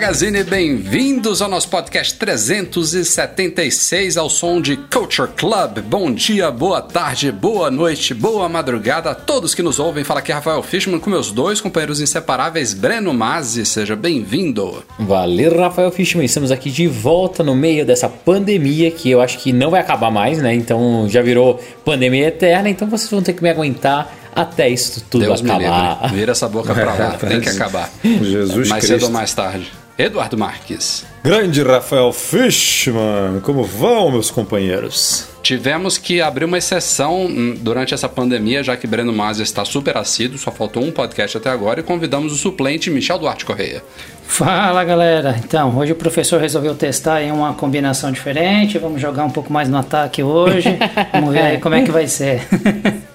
Magazine, bem-vindos ao nosso podcast 376 ao som de Culture Club. Bom dia, boa tarde, boa noite, boa madrugada a todos que nos ouvem. Fala aqui Rafael Fishman com meus dois companheiros inseparáveis, Breno Mazzi, seja bem-vindo. Valeu, Rafael Fishman, estamos aqui de volta no meio dessa pandemia que eu acho que não vai acabar mais, né? Então já virou pandemia eterna, então vocês vão ter que me aguentar até isso tudo Deus acabar. Vira essa boca pra lá, tem que acabar. Jesus Mais Cristo. cedo ou mais tarde. Eduardo Marques. Grande Rafael Fishman, como vão, meus companheiros? Tivemos que abrir uma exceção hum, durante essa pandemia, já que Breno Mazzi está super assíduo, só faltou um podcast até agora, e convidamos o suplente Michel Duarte Correia. Fala galera, então hoje o professor resolveu testar em uma combinação diferente, vamos jogar um pouco mais no ataque hoje, vamos ver aí como é que vai ser.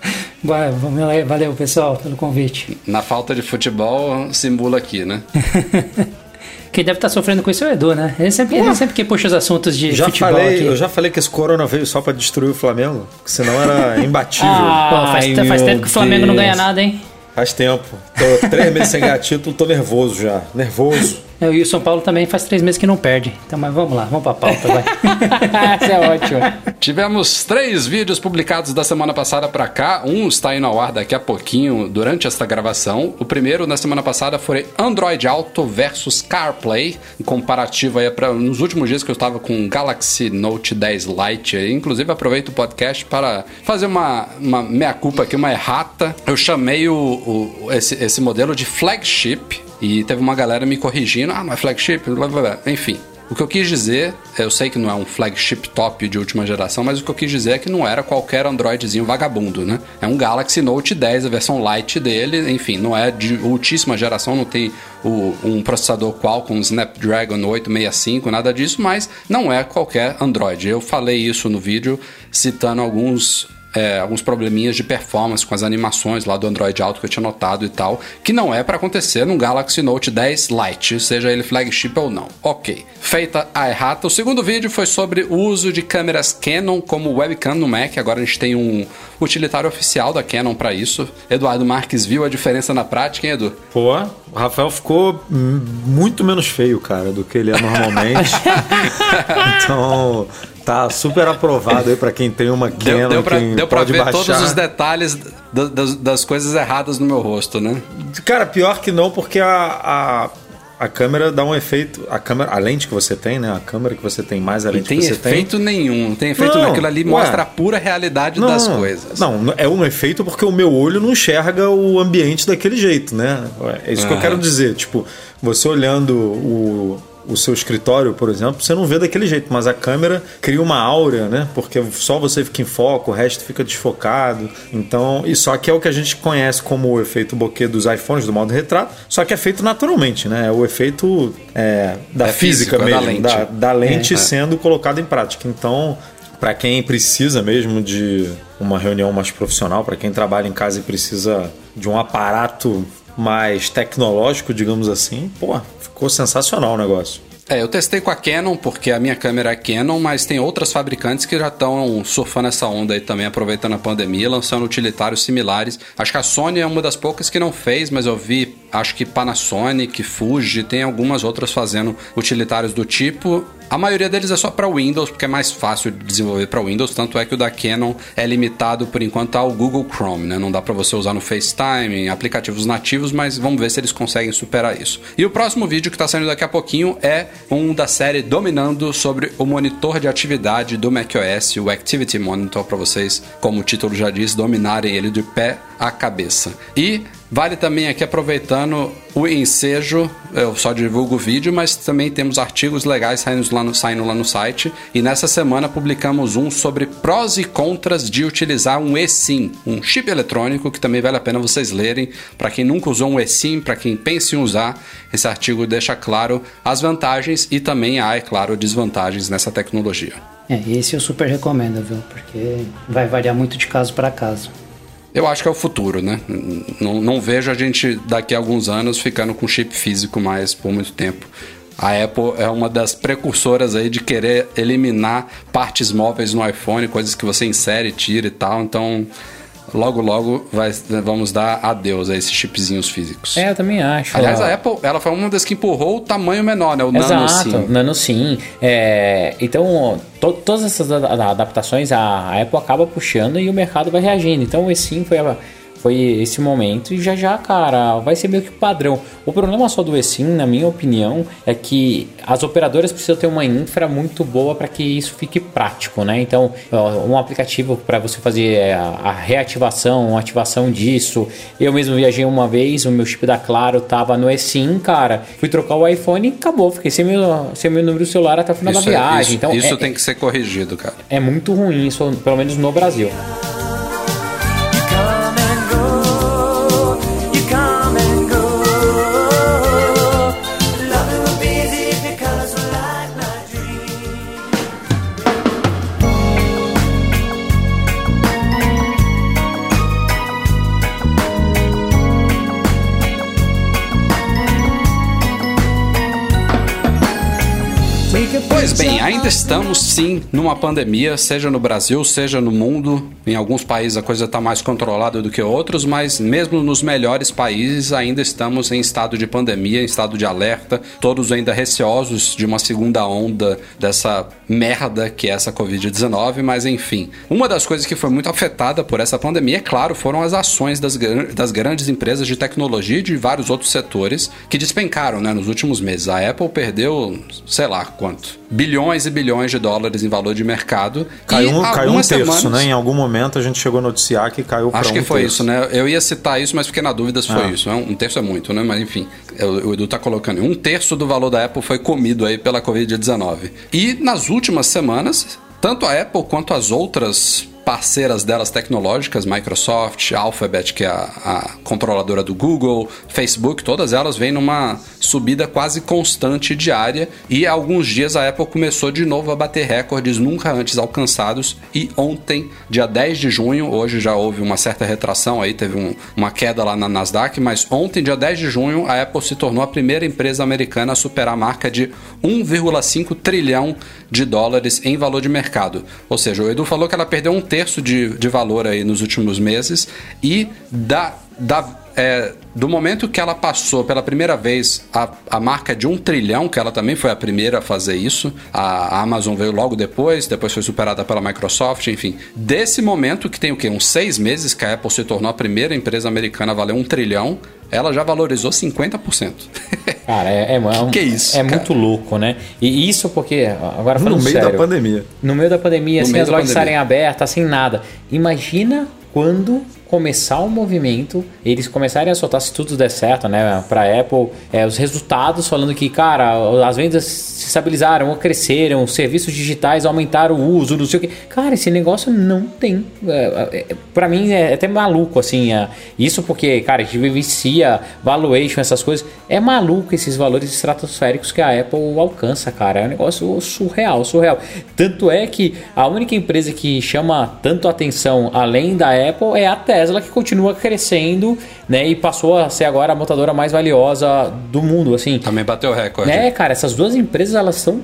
Vamos lá, valeu pessoal pelo convite. Na falta de futebol, simula aqui, né? Quem deve estar sofrendo com isso é o Edu, né? Ele sempre, ele sempre que puxa os assuntos de já futebol falei, aqui. Eu já falei que esse corona veio só pra destruir o Flamengo, porque senão era imbatível. Ah, Pô, faz, Ai, faz tempo que o Flamengo não Deus. ganha nada, hein? Faz tempo. Tô três meses sem ganhar título, tô nervoso já. Nervoso. E o São Paulo também faz três meses que não perde. Então, mas vamos lá, vamos pra pauta, vai. Isso é ótimo. Tivemos três vídeos publicados da semana passada pra cá. Um está indo ao ar daqui a pouquinho, durante esta gravação. O primeiro, na semana passada, foi Android Auto versus CarPlay. Um comparativo aí pra, nos últimos dias que eu estava com o Galaxy Note 10 Lite. Inclusive, aproveito o podcast para fazer uma, uma meia-culpa aqui, uma errata. Eu chamei o, o- esse, esse modelo de flagship. E teve uma galera me corrigindo. Ah, não é flagship? Blá, blá, blá. Enfim, o que eu quis dizer, eu sei que não é um flagship top de última geração, mas o que eu quis dizer é que não era qualquer Androidzinho vagabundo, né? É um Galaxy Note 10, a versão light dele, enfim, não é de ultíssima geração, não tem o- um processador Qualcomm Snapdragon 865, nada disso, mas não é qualquer Android. Eu falei isso no vídeo citando alguns é, alguns probleminhas de performance com as animações lá do Android Auto que eu tinha notado e tal, que não é para acontecer num Galaxy Note 10 Lite, seja ele flagship ou não. Ok. Feita a errata, o segundo vídeo foi sobre o uso de câmeras Canon como webcam no Mac. Agora a gente tem um utilitário oficial da Canon para isso. Eduardo Marques viu a diferença na prática, hein, Edu? Pô, o Rafael ficou muito menos feio, cara, do que ele é normalmente. então, tá super aprovado aí pra quem tem uma Canon, Deu, deu pode ver baixar. todos os detalhes da- das, das coisas erradas no meu rosto, né? Cara, pior que não, porque a, a, a câmera dá um efeito. A câmera, a lente que você tem, né? A câmera que você tem mais a Não lente tem que você efeito nenhum, não tem efeito Não, naquilo ali, ué. mostra a pura realidade tem. das coisas. Não, é um efeito porque o meu olho não enxerga o ambiente daquele jeito, né? É isso que eu Aham. quero dizer. Tipo, você olhando o. O seu escritório, por exemplo, você não vê daquele jeito, mas a câmera cria uma áurea, né? Porque só você fica em foco, o resto fica desfocado. Então, e só que é o que a gente conhece como o efeito bokeh dos iPhones, do modo retrato, só que é feito naturalmente, né? É o efeito é, da É física físico, é da mesmo, lente. da, da lente É. sendo colocada em prática. Então, para quem precisa mesmo de uma reunião mais profissional, para quem trabalha em casa e precisa de um aparato mais tecnológico, digamos assim, pô, ficou sensacional o negócio. É, eu testei com a Canon, porque a minha câmera é Canon, mas tem outras fabricantes que já estão surfando essa onda aí também, aproveitando a pandemia, lançando utilitários similares. Acho que a Sony é uma das poucas que não fez, mas eu vi, acho que Panasonic, Fuji, tem algumas outras fazendo utilitários do tipo. A maioria deles é só para Windows, porque é mais fácil de desenvolver para Windows, tanto é que o da Canon é limitado por enquanto ao Google Chrome, né? Não dá para você usar no FaceTime, em aplicativos nativos, mas vamos ver se eles conseguem superar isso. E o próximo vídeo que está saindo daqui a pouquinho é um da série Dominando sobre o monitor de atividade do macOS, o Activity Monitor, para vocês, como o título já diz, dominarem ele de pé à cabeça. E Vale também aqui aproveitando o ensejo, eu só divulgo o vídeo, mas também temos artigos legais saindo lá no, saindo lá no site. E nessa semana publicamos um sobre prós e contras de utilizar um eSIM, um chip eletrônico, que também vale a pena vocês lerem. Para quem nunca usou um eSIM, para quem pensa em usar, esse artigo deixa claro as vantagens e também há, é claro, desvantagens nessa tecnologia. É, esse eu super recomendo, viu? Porque vai variar muito de caso para caso. Eu acho que é o futuro, né? Não, não vejo a gente daqui a alguns anos ficando com chip físico mais por muito tempo. A Apple é uma das precursoras aí de querer eliminar partes móveis no iPhone, coisas que você insere, tira e tal. Então, logo logo vai, vamos dar adeus a esses chipzinhos físicos. É, eu também acho. Aliás, a Apple ela foi uma das que empurrou o tamanho menor, né? O Exato, Nano Sim. Nano Sim. É, então, to, todas essas adaptações a, a Apple acaba puxando e o mercado vai reagindo. Então, o Sim foi a foi esse momento e já já, cara, vai ser meio que padrão. O problema só do eSIM, na minha opinião, é que as operadoras precisam ter uma infra muito boa para que isso fique prático, né? Então, um aplicativo para você fazer é, a reativação, a ativação disso. Eu mesmo viajei uma vez, o meu chip da Claro tava no eSIM, cara. Fui trocar o iPhone e acabou, fiquei sem meu, sem meu número celular até o final isso da viagem. É, isso, então, isso é, tem que ser corrigido, cara. É muito ruim isso, pelo menos no Brasil. Ainda estamos sim numa pandemia, seja no Brasil, seja no mundo. Em alguns países a coisa está mais controlada do que outros, mas mesmo nos melhores países ainda estamos em estado de pandemia, em estado de alerta, todos ainda receosos de uma segunda onda dessa merda que é essa Covid-19, mas enfim. Uma das coisas que foi muito afetada por essa pandemia, é claro, foram as ações das, das grandes empresas de tecnologia e de vários outros setores que despencaram né, nos últimos meses. A Apple perdeu, sei lá quanto bilhões e bilhões de dólares em valor de mercado. Caiu, um, caiu um terço, semanas... né? Em algum momento a gente chegou a noticiar que caiu para Acho que foi terço. isso, né? Eu ia citar isso, mas fiquei na dúvida se foi ah. isso. Né? Um terço é muito, né? Mas enfim, o Edu tá colocando. Um terço do valor da Apple foi comido aí pela Covid-19. E nas últimas semanas, tanto a Apple quanto as outras parceiras delas tecnológicas, Microsoft, Alphabet, que é a, a, controladora do Google, Facebook, todas elas vêm numa subida quase constante diária e há alguns dias a Apple começou de novo a bater recordes nunca antes alcançados e ontem, dia 10 de junho, hoje já houve uma certa retração aí, teve um, uma queda lá na Nasdaq, mas ontem, dia 10 de junho, a Apple se tornou a primeira empresa americana a superar a marca de 1,5 trilhão de dólares em valor de mercado. Ou seja, o Edu falou que ela perdeu um terço de, de valor aí nos últimos meses e da, da é, do momento que ela passou pela primeira vez a, a marca de um trilhão, que ela também foi a primeira a fazer isso, a, a Amazon veio logo depois, depois foi superada pela Microsoft, enfim. Desse momento, que tem o quê? Uns seis meses que a Apple se tornou a primeira empresa americana a valer um trilhão, ela já valorizou 50%. Cara, é, é, é, que isso, é cara? muito louco, né? E isso porque, agora falando No meio sério, da pandemia. No meio da pandemia, No sem meio as lojas estarem abertas, sem nada. Imagina quando começar o movimento, eles começarem a soltar, se tudo der certo, né, para Apple, é, os resultados falando que, cara, as vendas se estabilizaram ou cresceram, os serviços digitais aumentaram o uso, não sei o que. Cara, esse negócio não tem. É, é, para mim é até maluco, assim. é, isso porque, cara, a gente vicia valuation, essas coisas. É maluco esses valores estratosféricos que a Apple alcança, cara. É um negócio surreal, surreal. Tanto é que a única empresa que chama tanto atenção além da Apple é a Tesla, que continua crescendo, né? E passou a ser agora a montadora mais valiosa do mundo, assim. Também bateu o recorde. Né, cara, essas duas empresas, elas são,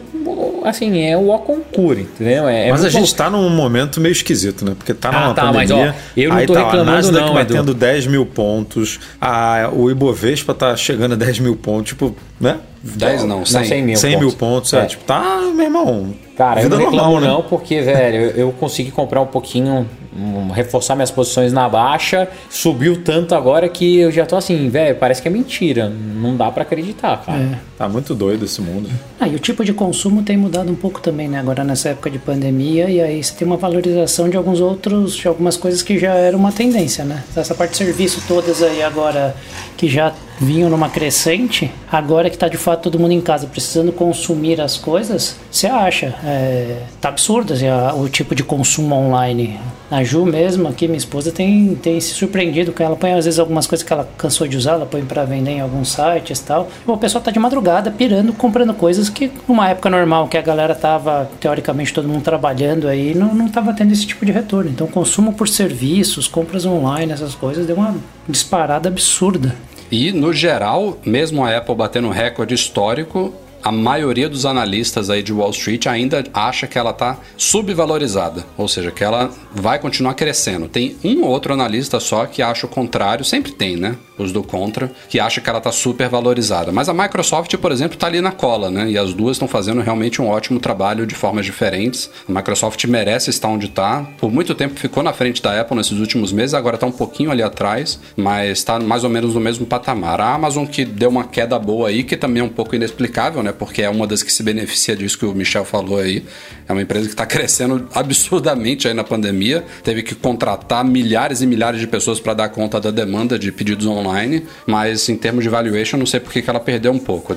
assim, é o concurso, entendeu? É, é Mas a gente tá num momento meio esquisito, né? Porque tá Ah, numa tá, mas, pandemia. ó, eu não aí tô tá, reclamando a Nasdaq não, batendo 10 mil pontos. A, o Ibovespa tá chegando a 10 mil pontos. Tipo, né? 10 não, 100. Não, 100 mil 100 mil pontos. pontos, é. É. Tipo, tá, meu irmão. Cara, vida eu não reclamo normal, né? não, porque, velho, eu, eu consegui comprar um pouquinho, um, reforçar minhas posições na baixa, subiu tanto agora que eu já tô assim, velho, parece que é mentira. Não dá pra acreditar, cara. Tá muito doido esse mundo. Ah, e o tipo de consumo tem mudado um pouco também, né? Agora nessa época de pandemia, e aí você tem uma valorização de alguns outros, de algumas coisas que já era uma tendência, né? Essa parte de serviço todas aí agora que já vinham numa crescente, agora que tá de fato todo mundo em casa precisando consumir as coisas, você acha? É, tá absurdo assim, o tipo de consumo online. A Ju mesmo, aqui, minha esposa, tem, tem se surpreendido com ela. Põe às vezes algumas coisas que ela cansou de usar, ela põe pra vender em alguns sites e tal. O pessoal tá de madrugada pirando, comprando coisas que numa época normal, que a galera tava, teoricamente, todo mundo trabalhando aí, não, não tava tendo esse tipo de retorno. Então, consumo por serviços, compras online, essas coisas, deu uma disparada absurda. E, no geral, mesmo a Apple batendo um recorde histórico, a maioria dos analistas aí de Wall Street ainda acha que ela está subvalorizada, ou seja, que ela vai continuar crescendo. Tem um ou outro analista só que acha o contrário, sempre tem, né? Os do contra, que acha que ela está super valorizada. Mas a Microsoft, por exemplo, está ali na cola, né? E as duas estão fazendo realmente um ótimo trabalho de formas diferentes. A Microsoft merece estar onde está. Por muito tempo ficou na frente da Apple nesses últimos meses, agora está um pouquinho ali atrás, mas está mais ou menos no mesmo patamar. A Amazon que deu uma queda boa aí, que também é um pouco inexplicável, né? Porque é uma das que se beneficia disso que o Michel falou aí. É uma empresa que está crescendo absurdamente aí na pandemia. Teve que contratar milhares e milhares de pessoas para dar conta da demanda de pedidos online, mas em termos de valuation, não sei por que ela perdeu um pouco.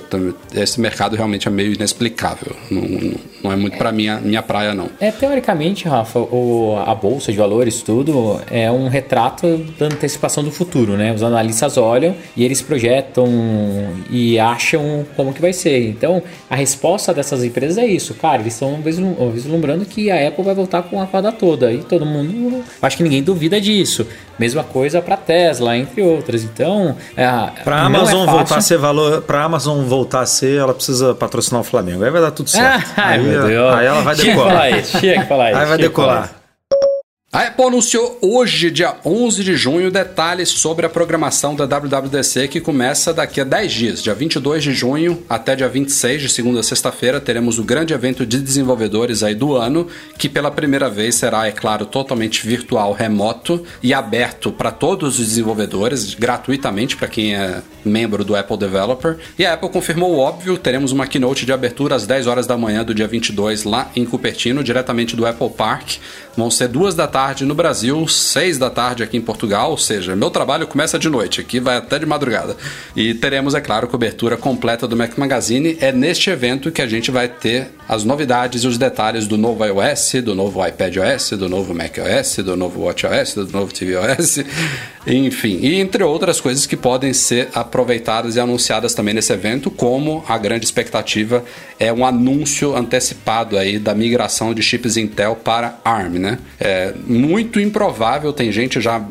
Esse mercado realmente é meio inexplicável. Não, não é muito para minha, minha praia, não. É, teoricamente, Rafa, o, a bolsa de valores, tudo, é um retrato da antecipação do futuro, né? Os analistas olham e eles projetam e acham como que vai ser. Então, a resposta dessas empresas é isso, cara, eles estão vislum- vislumbrando que a Apple vai voltar com a quadra toda. E todo mundo, acho que ninguém duvida disso. Mesma coisa para Tesla, entre outras. Então, é, Pra não é Amazon fácil. voltar a ser valor, pra Amazon voltar a ser, ela precisa patrocinar o Flamengo. Aí vai dar tudo certo. Ah, aí, aí ela vai Tinha que decolar. falar isso, tinha que falar isso. Aí vai decolar. A Apple anunciou hoje, dia 11 de junho, detalhes sobre a programação da WWDC que começa daqui a 10 dias. Dia 22 de junho até dia 26, de segunda a sexta-feira, teremos o grande evento de desenvolvedores aí do ano, que pela primeira vez será, é claro, totalmente virtual, remoto e aberto para todos os desenvolvedores, gratuitamente para quem é membro do Apple Developer. E a Apple confirmou o óbvio, teremos uma keynote de abertura às 10 horas da manhã do dia 22 lá em Cupertino, diretamente do Apple Park. Vão ser duas da tarde no Brasil, seis da tarde aqui em Portugal, ou seja, meu trabalho começa de noite, aqui vai até de madrugada. E teremos, é claro, cobertura completa do Mac Magazine. É neste evento que a gente vai ter as novidades e os detalhes do novo iOS, do novo iPadOS, do novo macOS, do novo WatchOS, do novo tvOS, enfim, e entre outras coisas que podem ser aproveitadas e anunciadas também nesse evento, como a grande expectativa é um anúncio antecipado aí da migração de chips Intel para ARM, né? É muito improvável, tem gente já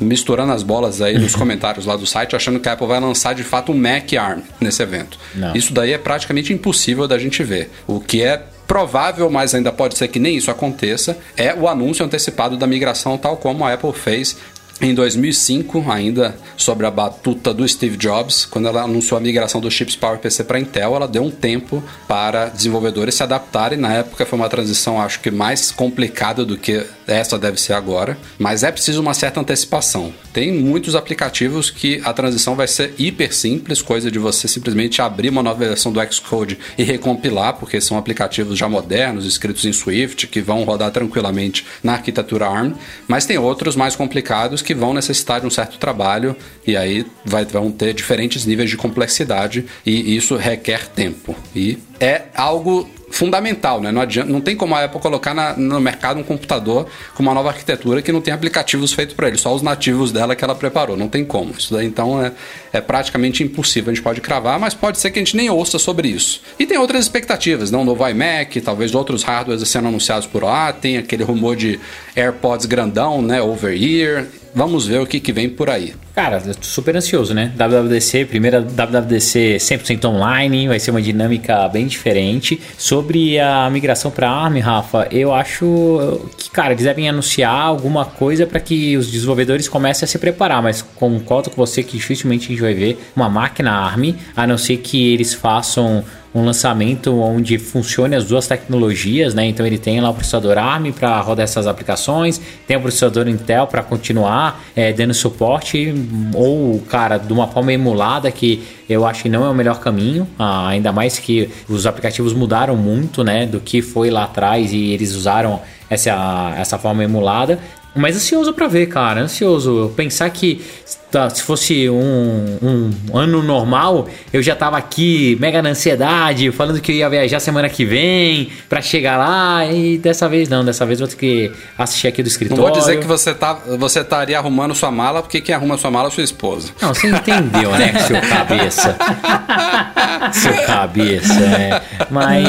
misturando as bolas aí nos comentários lá do site, achando que a Apple vai lançar de fato um Mac ARM nesse evento. Não. Isso daí é praticamente impossível da gente ver. O que é provável, mas ainda pode ser que nem isso aconteça, é o anúncio antecipado da migração, tal como a Apple fez em 2005, ainda sobre a batuta do Steve Jobs, quando ela anunciou a migração dos chips PowerPC para Intel, ela deu um tempo para desenvolvedores se adaptarem. Na época foi uma transição, acho que mais complicada do que essa deve ser agora, mas é preciso uma certa antecipação. Tem muitos aplicativos que a transição vai ser hiper simples, coisa de você simplesmente abrir uma nova versão do Xcode e recompilar, porque são aplicativos já modernos, escritos em Swift, que vão rodar tranquilamente na arquitetura ARM, mas tem outros mais complicados que vão necessitar de um certo trabalho e aí vai, vão ter diferentes níveis de complexidade e isso requer tempo. E é algo fundamental, né? Não, adianta, não tem como a Apple colocar na- no mercado um computador com uma nova arquitetura que não tem aplicativos feitos para ele, só os nativos dela que ela preparou. Não tem como. Isso daí então é, é praticamente impossível. A gente pode cravar, mas pode ser que a gente nem ouça sobre isso. E tem outras expectativas, não? Um novo iMac, talvez outros hardwares sendo anunciados por lá. Tem aquele rumor de AirPods grandão, né? Over ear. Vamos ver o que, que vem por aí. Cara, eu tô super ansioso, né? WWDC, primeira WWDC 100% online, vai ser uma dinâmica bem diferente. Sobre a migração para ARM, Rafa, eu acho que, cara, eles devem anunciar alguma coisa para que os desenvolvedores comecem a se preparar, mas concordo com você que dificilmente a gente vai ver uma máquina ARM, a não ser que eles façam um lançamento onde funcione as duas tecnologias, né? Então ele tem lá o processador ARM para rodar essas aplicações, tem o processador Intel para continuar é, dando suporte, ou, cara, de uma forma emulada que eu acho que não é o melhor caminho, ainda mais que os aplicativos mudaram muito, né? Do que foi lá atrás e eles usaram essa, essa forma emulada. Mas ansioso para ver, cara, ansioso. Pensar que tá, se fosse um, um, ano normal, eu já tava aqui mega na ansiedade, falando que eu ia viajar semana que vem para chegar lá e dessa vez não, dessa vez eu vou ter que assistir aqui do escritório. Não vou dizer que você tá você estaria arrumando sua mala, porque quem arruma sua mala é sua esposa. Não, você entendeu, né, seu cabeça. seu cabeça, é. Mas,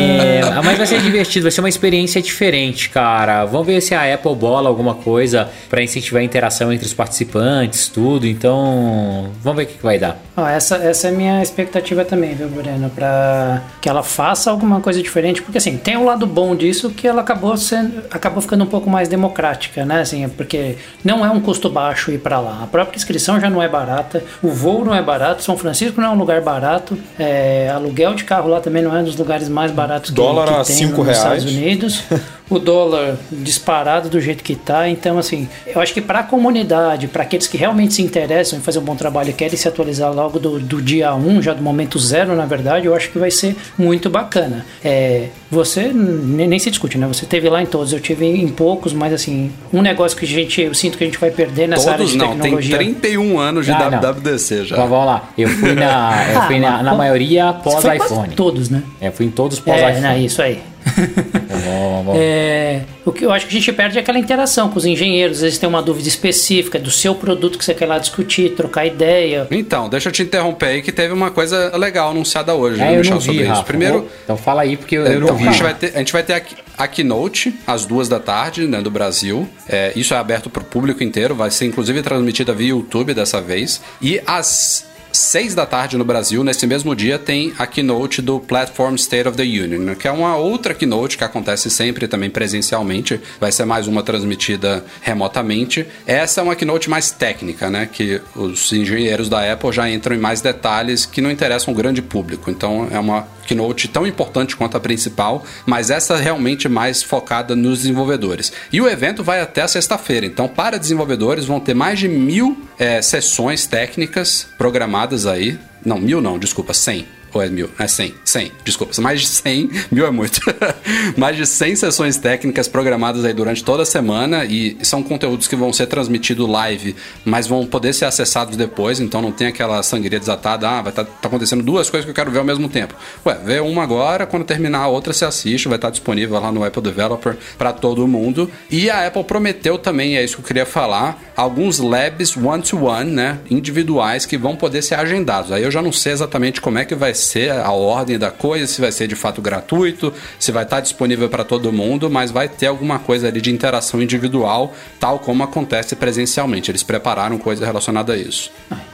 mas vai ser divertido, vai ser uma experiência diferente, cara. Vamos ver se a Apple bola alguma coisa para incentivar a interação entre os participantes, tudo. Então, vamos ver o que, que vai dar. Ó, essa, essa é a minha expectativa também, viu, Breno? Pra que ela faça alguma coisa diferente, porque assim, tem um lado bom disso que ela acabou sendo, acabou ficando um pouco mais democrática, né? Assim, porque não é um custo baixo ir para lá. A própria inscrição já não é barata, o voo não é barato, São Francisco não é um lugar barato, é, aluguel de carro lá também não é um dos lugares mais baratos que, Dólar que a tem cinco nos reais. Estados Unidos. o dólar disparado do jeito que tá. Então, assim, eu acho que para a comunidade, para aqueles que realmente se interessam em fazer um bom trabalho e querem se atualizar logo do, do dia 1, já do momento zero, na verdade, eu acho que vai ser muito bacana. É, você nem, nem se discute, né? Você teve lá em todos, eu tive em poucos, mas assim, um negócio que a gente, eu sinto que a gente vai perder nessa Todos área de não, tem tecnologia. 31 anos de Ah, não. WWDC já. Então, vamos lá. Eu fui na, eu Ah, fui na, mas na qual- maioria quase pós-iPhone. Todos, né? É, fui em todos É, pós-iPhone. né, isso aí. Vamos, vamos. É, o que eu acho que a gente perde é aquela interação com os engenheiros. Às vezes tem uma dúvida específica do seu produto que você quer lá discutir, trocar ideia. Então, deixa eu te interromper aí que teve uma coisa legal anunciada hoje, É, eu não vi, sobre Rafa. isso. Primeiro, Vou- Então fala aí, porque eu, eu então, não vi. a, gente vai ter, a gente vai ter a, a Keynote às duas da tarde, né, do Brasil. É, isso é aberto para o público inteiro, vai ser inclusive transmitida via YouTube dessa vez. E às seis da tarde no Brasil, nesse mesmo dia, tem a keynote do Platform State of the Union, que é uma outra keynote que acontece sempre também presencialmente. Vai ser mais uma transmitida remotamente. Essa é uma keynote mais técnica, né? Que os engenheiros da Apple já entram em mais detalhes que não interessam o grande público. Então é uma keynote tão importante quanto a principal, mas essa realmente mais focada nos desenvolvedores. E o evento vai até sexta-feira. Então, para desenvolvedores, vão ter mais de mil eh, sessões técnicas programadas aí. Não, mil não, desculpa, 100. Ou é mil? É 100. 100, desculpa. Mais de 100. Mil é muito. mais de 100 sessões técnicas programadas aí durante toda a semana e são conteúdos que vão ser transmitidos live, mas vão poder ser acessados depois, então não tem aquela sangria desatada. Ah, vai estar tá, acontecendo duas coisas que eu quero ver ao mesmo tempo. Ué, vê uma agora, quando terminar a outra você assiste, vai estar disponível lá no Apple Developer para todo mundo. E a Apple prometeu também, é isso que eu queria falar, alguns labs one-to-one, né, individuais que vão poder ser agendados. Aí eu já não sei exatamente como é que vai ser a ordem da coisa, se vai ser de fato gratuito, se vai estar disponível para todo mundo, mas vai ter alguma coisa ali de interação individual, tal como acontece presencialmente. Eles prepararam coisa relacionada a isso.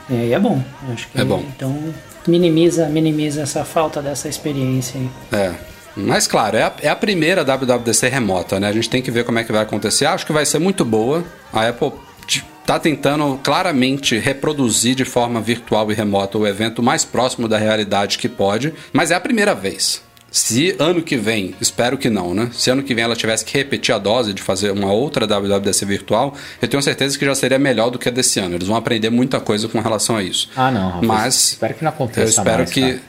E aí é bom. Acho que É bom. Então minimiza, minimiza essa falta dessa experiência aí. É. Mas claro, é a, é a primeira WWDC remota, né? A gente tem que ver como é que vai acontecer. Acho que vai ser muito boa. A Apple está tentando claramente reproduzir de forma virtual e remota o evento mais próximo da realidade que pode, mas é a primeira vez. Se ano que vem, espero que não, né? Se ano que vem ela tivesse que repetir a dose de fazer uma outra WWDC virtual, eu tenho certeza que já seria melhor do que a desse ano. Eles vão aprender muita coisa com relação a isso. Ah, não, Mas espero que não aconteça Eu espero mais, que cara.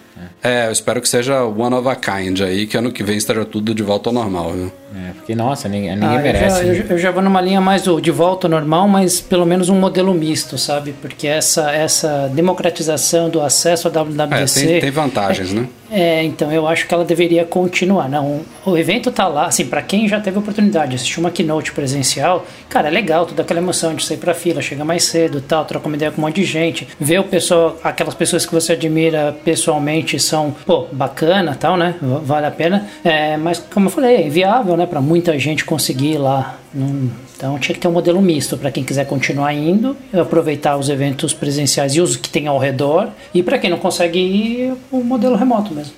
é, eu espero que seja one of a kind aí, que ano que vem esteja tudo de volta ao normal, viu? É, porque, nossa, ninguém, ninguém Ah, merece. eu, já- eu já vou numa linha mais de volta ao normal, mas pelo menos um modelo misto, sabe? Porque essa, essa democratização do acesso à É, WWDC. tem, tem vantagens, né? É, então eu acho que ela deveria continuar. Não, o evento tá lá, assim, para quem já teve a oportunidade de assistir uma keynote presencial, cara, é legal, toda aquela emoção de sair pra fila, chegar mais cedo, tal, trocar uma ideia com um monte de gente, ver o pessoal, aquelas pessoas que você admira pessoalmente são, pô, bacana, tal, né? Vale a pena. É, mas como eu falei, é inviável, né, para muita gente conseguir ir lá. Então tinha que ter um modelo misto para quem quiser continuar indo, aproveitar os eventos presenciais e os que tem ao redor, e para quem não consegue ir, o modelo remoto mesmo.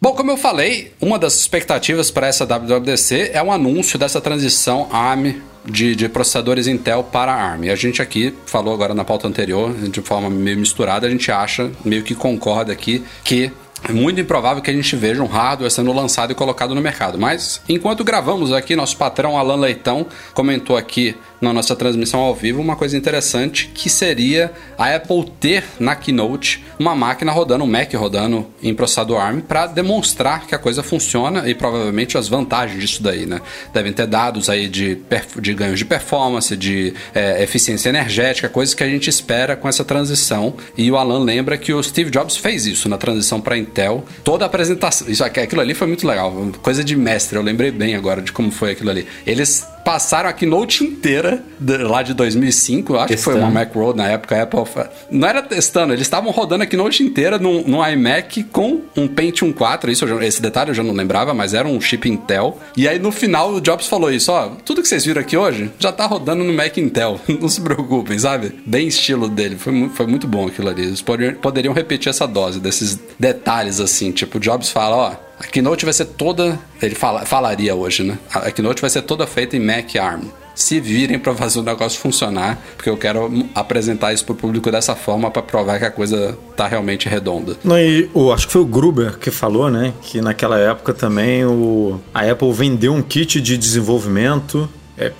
Bom, como eu falei, uma das expectativas para essa WWDC é um anúncio dessa transição ARM de, de, processadores Intel para ARM. A gente aqui falou agora na pauta anterior, de forma meio misturada, a gente acha, meio que concorda aqui, que é muito improvável que a gente veja um hardware sendo lançado e colocado no mercado. Mas enquanto gravamos aqui, nosso patrão Alan Leitão comentou aqui na nossa transmissão ao vivo uma coisa interessante que seria a Apple ter na Keynote uma máquina rodando, um Mac rodando em processador ARM para demonstrar que a coisa funciona e provavelmente as vantagens disso daí, né? Devem ter dados aí de, de ganhos de performance, de é, eficiência energética, coisas que a gente espera com essa transição. E o Alan lembra que o Steve Jobs fez isso na transição para Intel. Toda a apresentação, isso aquilo ali foi muito legal, coisa de mestre. Eu lembrei bem agora de como foi aquilo ali. Eles passaram a keynote inteira de, lá de 2005, acho testando. que foi uma Macworld na época, a Apple não era testando, eles estavam rodando a keynote inteira num, num iMac com um Pentium 4, isso já, esse detalhe eu já não lembrava, mas era um chip Intel. E aí no final o Jobs falou isso, ó, tudo que vocês viram aqui hoje já tá rodando no Mac Intel, não se preocupem, sabe? Bem estilo dele, foi, foi muito bom aquilo ali. Eles poderiam, poderiam repetir essa dose desses detalhes assim, tipo, o Jobs fala, ó, a Keynote vai ser toda. Ele fala, falaria hoje, né? A Keynote vai ser toda feita em Mac ARM. Se virem para fazer o negócio funcionar, porque eu quero apresentar isso para o público dessa forma para provar que a coisa tá realmente redonda. Não, e o, acho que foi o Gruber que falou, né? Que naquela época também o, a Apple vendeu um kit de desenvolvimento é,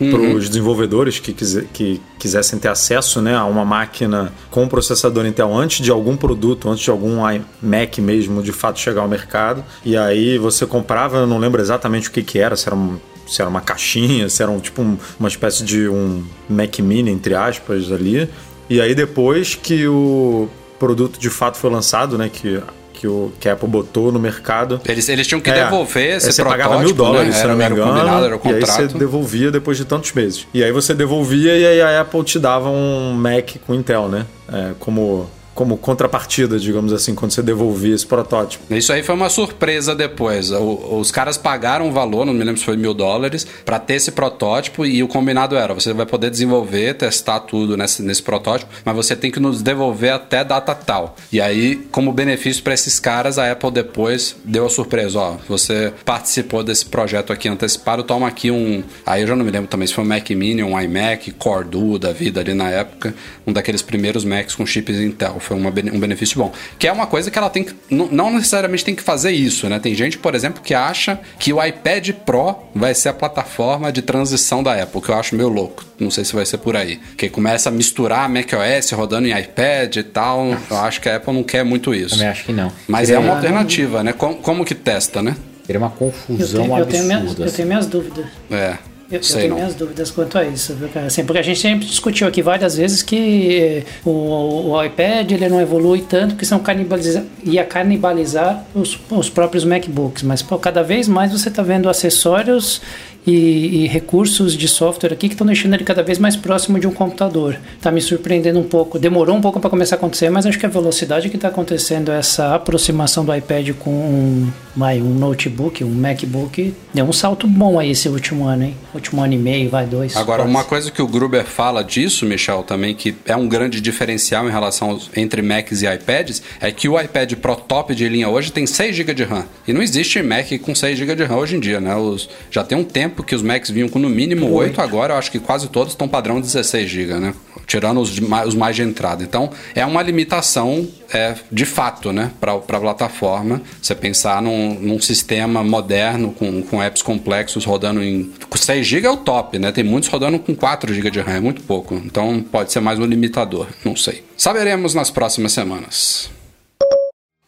uhum. para os desenvolvedores que, quiser, que quisessem ter acesso né, a uma máquina com processador Intel antes de algum produto, antes de algum Mac mesmo de fato chegar ao mercado. E aí você comprava, eu não lembro exatamente o que, que era, se era um se era uma caixinha, se era um, tipo um, uma espécie de um Mac Mini, entre aspas, ali. E aí depois que o produto de fato foi lançado, né, que que, o, que a Apple botou no mercado. Eles, eles tinham que é, devolver esse você pagava mil dólares, né? se não me engano. Era o e aí você devolvia depois de tantos meses. E aí você devolvia e aí a Apple te dava um Mac com Intel, né? É, como como contrapartida, digamos assim, quando você devolvia esse protótipo. Isso aí foi uma surpresa depois. O, os caras pagaram um valor, não me lembro se foi mil dólares, para ter esse protótipo e o combinado era: você vai poder desenvolver, testar tudo nesse, nesse protótipo, mas você tem que nos devolver até data tal. E aí, como benefício para esses caras, a Apple depois deu a surpresa: ó, você participou desse projeto aqui antecipado, toma aqui um. Aí eu já não me lembro também se foi um Mac Mini, um iMac, Core Duo da vida ali na época, um daqueles primeiros Macs com chips Intel foi uma, um benefício bom. Que é uma coisa que ela tem que. Não necessariamente tem que fazer isso, né? Tem gente, por exemplo, que acha que o iPad Pro vai ser a plataforma de transição da Apple, que eu acho meio louco. Não sei se vai ser por aí. Que começa a misturar macOS rodando em iPad e tal. Eu acho que a Apple não quer muito isso. Também acho que não. Mas é uma alternativa, né? Como, como que testa, né? Seria uma confusão eu tenho, absurda. Eu tenho, minhas, eu tenho minhas dúvidas. É. Eu, eu tenho minhas dúvidas quanto a isso, viu, cara? Assim, porque a gente sempre discutiu aqui várias vezes que o, o iPad ele não evolui tanto que são canibalizar, ia canibalizar os, os próprios MacBooks, mas pô, cada vez mais você está vendo acessórios e, e, recursos de software aqui que estão deixando ele cada vez mais próximo de um computador. Está me surpreendendo um pouco. Demorou um pouco para começar a acontecer, mas acho que a velocidade que está acontecendo essa aproximação do iPad com um, vai, um notebook, um MacBook, deu um salto bom aí esse último ano, hein? Último ano e meio, vai, dois. Agora, quase. uma coisa que o Gruber fala disso, Michel, também, que é um grande diferencial em relação aos, entre Macs e iPads, é que o iPad Pro top de linha hoje tem 6 GB de RAM. E não existe Mac com 6 GB de RAM hoje em dia, né? Os, já tem um tempo tempo que os Macs vinham com no mínimo 8, 8 agora eu acho que quase todos estão padrão 16 GB, né? Tirando os, os mais de entrada. Então, é uma limitação é, de fato, né? Para a plataforma. Você pensar num, num, sistema moderno com, com apps complexos rodando em. 6 GB é o top, né? Tem muitos rodando com 4 GB de RAM, é muito pouco. Então, pode ser mais um limitador, não sei. Saberemos nas próximas semanas.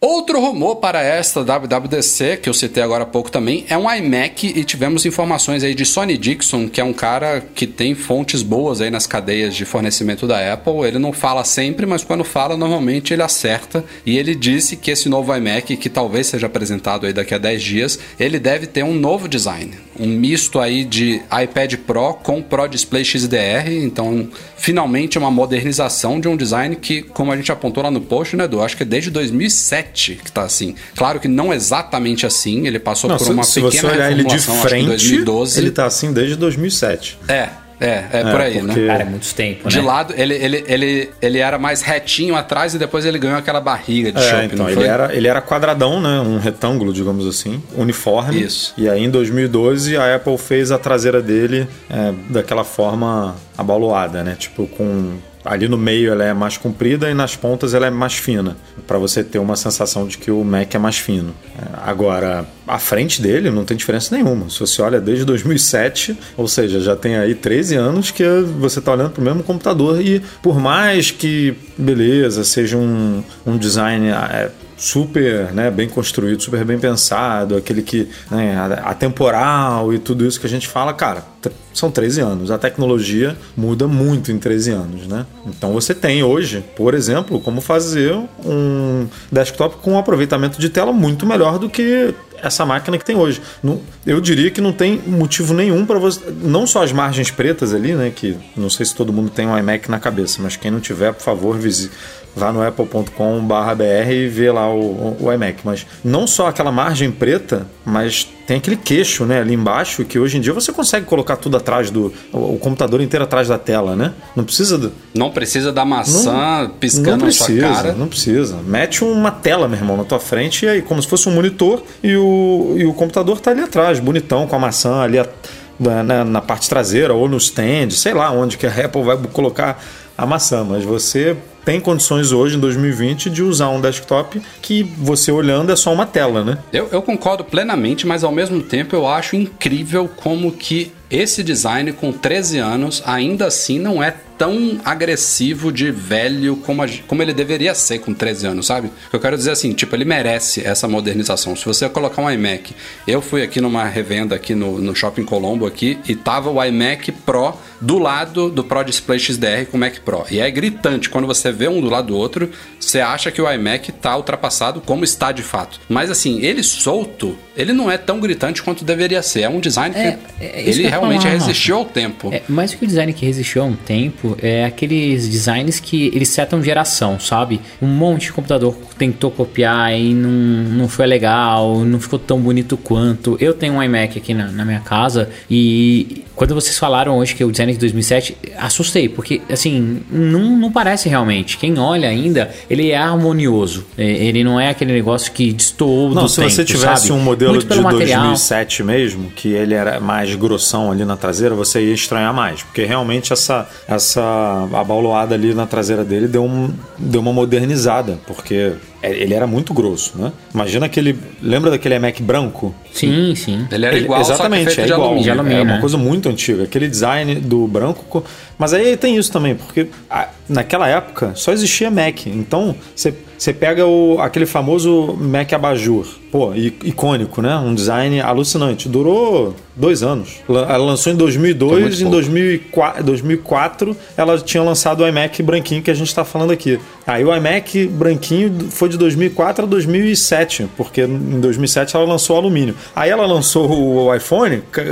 Outro rumor para esta WWDC, que eu citei agora há pouco também, é um iMac e tivemos informações aí de Sonny Dixon, que é um cara que tem fontes boas aí nas cadeias de fornecimento da Apple. Ele não fala sempre, mas quando fala, normalmente ele acerta. E ele disse que esse novo iMac, que talvez seja apresentado aí daqui a 10 dias, ele deve ter um novo design um misto aí de iPad Pro com Pro Display XDR, então finalmente uma modernização de um design que, como a gente apontou lá no post, né, Edu? Acho que é desde 2007 que tá assim. Claro que não exatamente assim, ele passou Não, por se, uma se pequena você olhar ele de frente, 2012. ele tá assim desde 2007. É, é, é, por aí, porque- né? Cara, é muito tempo, De né? lado, ele, ele, ele, ele era mais retinho atrás e depois ele ganhou aquela barriga de É, chope, então, não ele foi? era, ele era quadradão, né? Um retângulo, digamos assim, uniforme. Isso. E aí em 2012 a Apple fez a traseira dele é, daquela forma abaloada, né? Tipo com ali no meio ela é mais comprida e nas pontas ela é mais fina, Pra você ter uma sensação de que o Mac é mais fino. É, agora, a frente dele não tem diferença nenhuma. Se você olha desde 2007, ou seja, já tem aí 13 anos que você está olhando para o mesmo computador e por mais que, beleza, seja um, um design é, super né, bem construído, super bem pensado, aquele que né, atemporal e tudo isso que a gente fala, cara, são 13 anos. A tecnologia muda muito em 13 anos, né? Então você tem hoje, por exemplo, como fazer um desktop com um aproveitamento de tela muito melhor do que essa máquina que tem hoje. Eu diria que não tem motivo nenhum para você. Não só as margens pretas ali, né? Que não sei se todo mundo tem um iMac na cabeça, mas quem não tiver, por favor, visite. Vá no apple.com.br e vê lá o, o iMac. Mas não só aquela margem preta, mas tem aquele queixo né, ali embaixo que hoje em dia você consegue colocar tudo atrás do. O, computador inteiro atrás da tela, né? Não precisa. Do, Não precisa da maçã piscando não na precisa, sua cara. não precisa. Mete uma tela, meu irmão, na tua frente e aí, como se fosse um monitor e o, e o computador tá ali atrás, bonitão, com a maçã ali a- na, na- na parte traseira ou no stand, sei lá onde que a Apple vai colocar a maçã, mas você tem condições hoje, em 2020, de usar um desktop que você olhando é só uma tela, né? Eu, eu concordo plenamente, mas ao mesmo tempo eu acho incrível como que esse design com 13 anos ainda assim não é tão agressivo de velho como, a como ele deveria ser com 13 anos, sabe? Eu quero dizer assim, tipo, ele merece essa modernização. Se você colocar um iMac, eu fui aqui numa revenda aqui no, no Shopping Colombo aqui e tava o iMac Pro do lado do Pro Display XDR com o Mac Pro. E é gritante, quando você vê um do lado do outro, você acha que o iMac tá ultrapassado como está de fato. Mas assim, ele solto, ele não é tão gritante quanto deveria ser. É um design que É, é ele realmente falar. resistiu ao tempo. É, mais que o design que resistiu a um tempo, é aqueles designs que eles setam geração, sabe? Um monte de computador tentou copiar e não, não foi legal, não ficou tão bonito quanto. Eu tenho um iMac aqui na, na minha casa e quando vocês falaram hoje que é o design de 2007, assustei, porque assim, não, não parece realmente. Quem olha ainda, ele é harmonioso. É, Ele não é aquele negócio que destoou Não, do se tempo, você tivesse sabe? um modelo de material. 2007 mesmo, que ele era mais grossão ali na traseira, você ia estranhar mais, porque realmente essa essa abauloada ali na traseira dele deu, um, deu uma modernizada, porque ele era muito grosso, né? Imagina aquele, lembra daquele iMac branco? Sim, sim. Ele era Ele- igual, exatamente, só que feito é igual. alumínio. De alumínio, é uma né? coisa muito antiga. Aquele design do branco. co- Mas aí tem isso também, porque naquela época só existia Mac. Então você você pega o, aquele famoso Mac Abajur. Pô, icônico, né? Um design alucinante. Durou dois anos. La- Ela lançou em Foi 2002 muito em pouco. 2004, 2004 ela tinha lançado o iMac branquinho que a gente está falando aqui. Aí o iMac branquinho foi de 2004 a 2007, porque em 2007 ela lançou o alumínio. Aí ela lançou o iPhone, ca-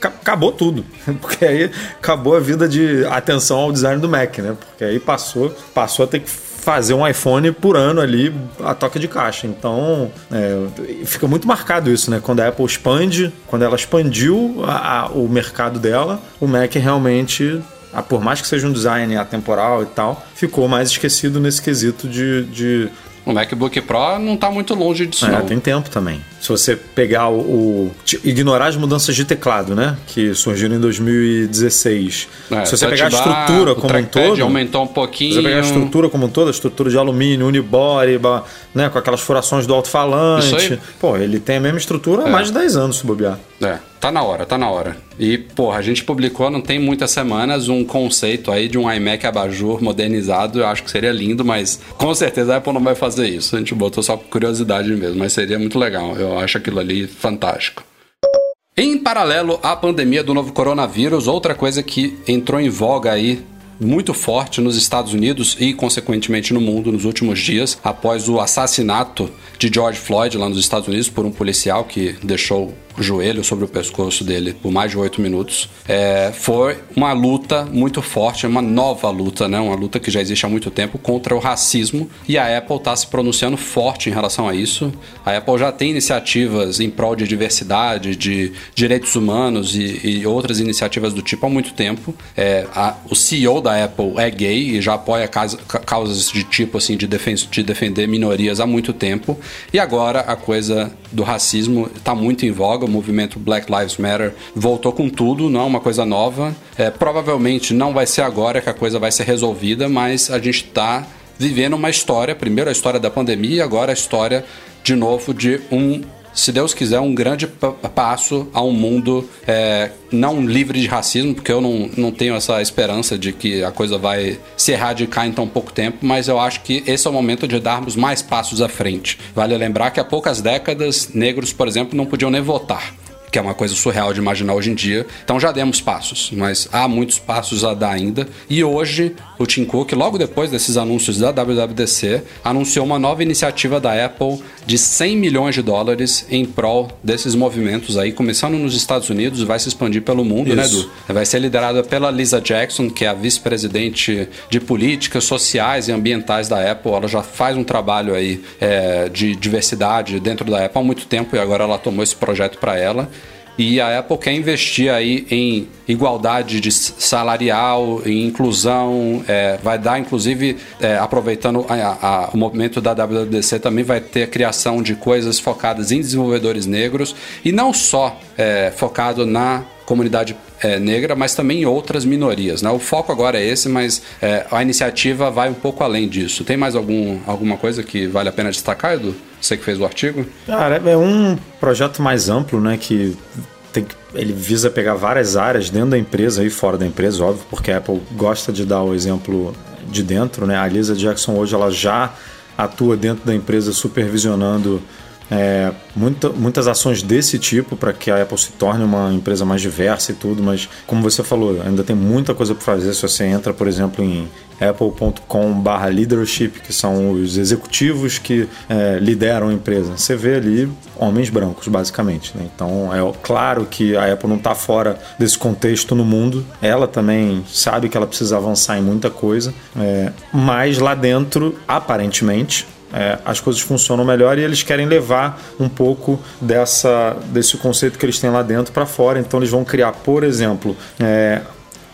ca- acabou tudo. Porque aí acabou a vida de atenção ao design do Mac, né? Porque aí passou, passou a ter que fazer um iPhone por ano ali a toca de caixa. Então, é, fica muito marcado isso, né? Quando a Apple expande, quando ela expandiu a- a- o mercado dela, o Mac realmente, por mais que seja um design atemporal e tal, ficou mais esquecido nesse quesito de, de O MacBook Pro não tá muito longe disso, é, não. tem tempo também. Se você pegar o, o- ignorar as mudanças de teclado, né, que surgiram em 2016. É, Se você pegar a estrutura o como um todo, aumentou um se pouquinho. você pegar a estrutura como um todo, a estrutura de alumínio, unibody, né, com aquelas furações do alto-falante, pô, ele tem a mesma estrutura há mais de 10 anos, se bobear. É, tá na hora, tá na hora. E, porra, a gente publicou não tem muitas semanas um conceito aí de um iMac abajur modernizado. Eu acho que seria lindo, mas com certeza a Apple não vai fazer isso. A gente botou só por curiosidade mesmo, mas seria muito legal. Eu acho aquilo ali fantástico. Em paralelo à pandemia do novo coronavírus, outra coisa que entrou em voga aí muito forte nos Estados Unidos e, consequentemente, no mundo nos últimos dias, após o assassinato de George Floyd lá nos Estados Unidos por um policial que deixou joelho sobre o pescoço dele por mais de oito minutos. É, foi uma luta muito forte, uma nova luta, né? Uma luta que já existe há muito tempo contra o racismo e a Apple está se pronunciando forte em relação a isso. A Apple já tem iniciativas em prol de diversidade, de direitos humanos e, e outras iniciativas do tipo há muito tempo. É, a, o CEO da Apple é gay e já apoia causas de tipo assim de, defen de defender minorias há muito tempo. E agora a coisa do racismo está muito em voga. O movimento Black Lives Matter voltou com tudo, não é uma coisa nova. É, provavelmente não vai ser agora que a coisa vai ser resolvida, mas a gente está vivendo uma história. Primeiro a história da pandemia, e agora a história de novo de um se Deus quiser, um grande passo a um mundo é, não livre de racismo, porque eu não, não tenho essa esperança de que a coisa vai se erradicar em tão pouco tempo, mas eu acho que esse é o momento de darmos mais passos à frente. Vale lembrar que há poucas décadas, negros, por exemplo, não podiam nem votar que é uma coisa surreal de imaginar hoje em dia. Então já demos passos, mas há muitos passos a dar ainda. E hoje o Tim Cook, logo depois desses anúncios da WWDC, anunciou uma nova iniciativa da Apple de 100 milhões de dólares em prol desses movimentos aí, começando nos Estados Unidos, vai se expandir pelo mundo, né, Isso. né, Edu? Vai ser liderada pela Lisa Jackson, que é a vice-presidente de políticas sociais e ambientais da Apple. Ela já faz um trabalho aí é, de diversidade dentro da Apple há muito tempo e agora ela tomou esse projeto para ela. E a Apple quer investir aí em igualdade de salarial, em inclusão, é, vai dar inclusive, é, aproveitando a, a, o movimento da WWDC, também vai ter a criação de coisas focadas em desenvolvedores negros e não só é, focado na comunidade é, negra, mas também em outras minorias. Né? O foco agora é esse, mas é, a iniciativa vai um pouco além disso. Tem mais algum, alguma coisa que vale a pena destacar, Edu? Você que fez o artigo? Cara, é um projeto mais amplo, né? Que tem ele visa pegar várias áreas dentro da empresa e fora da empresa, óbvio, porque a Apple gosta de dar o exemplo de dentro, né? A Lisa Jackson hoje ela já atua dentro da empresa supervisionando é, muita, muitas ações desse tipo para que a Apple se torne uma empresa mais diversa e tudo, mas como você falou, ainda tem muita coisa para fazer se você entra, por exemplo, em apple.com/leadership, que são os executivos que é, lideram a empresa. Você vê ali homens brancos, basicamente. Né? Então é claro que a Apple não está fora desse contexto no mundo. Ela também sabe que ela precisa avançar em muita coisa, é, mas lá dentro, aparentemente, é, as coisas funcionam melhor e eles querem levar um pouco dessa, desse conceito que eles têm lá dentro para fora. Então eles vão criar, por exemplo, é,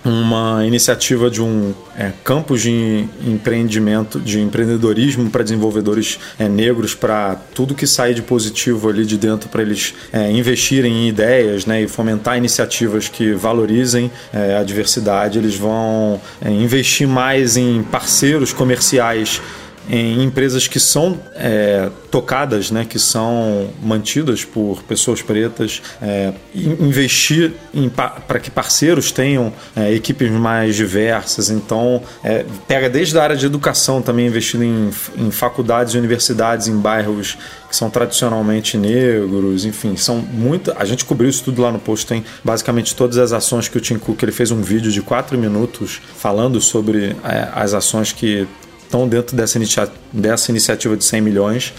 uma iniciativa de um é, campus de empreendimento, de empreendedorismo para desenvolvedores é, negros, para tudo que sair de positivo ali de dentro, para eles é, investirem em ideias né, e fomentar iniciativas que valorizem é, a diversidade. Eles vão é, investir mais em parceiros comerciais em empresas que são é, tocadas, né, que são mantidas por pessoas pretas, é, investir para que parceiros tenham é, equipes mais diversas. Então, é, pega desde a área de educação também, investindo em, em faculdades e universidades em bairros que são tradicionalmente negros, enfim, são muito. A gente cobriu isso tudo lá no post, tem basicamente todas as ações que o Tim Cook ele fez um vídeo de quatro minutos falando sobre é, as ações que estão dentro dessa, inicia dessa iniciativa de 100 milhões,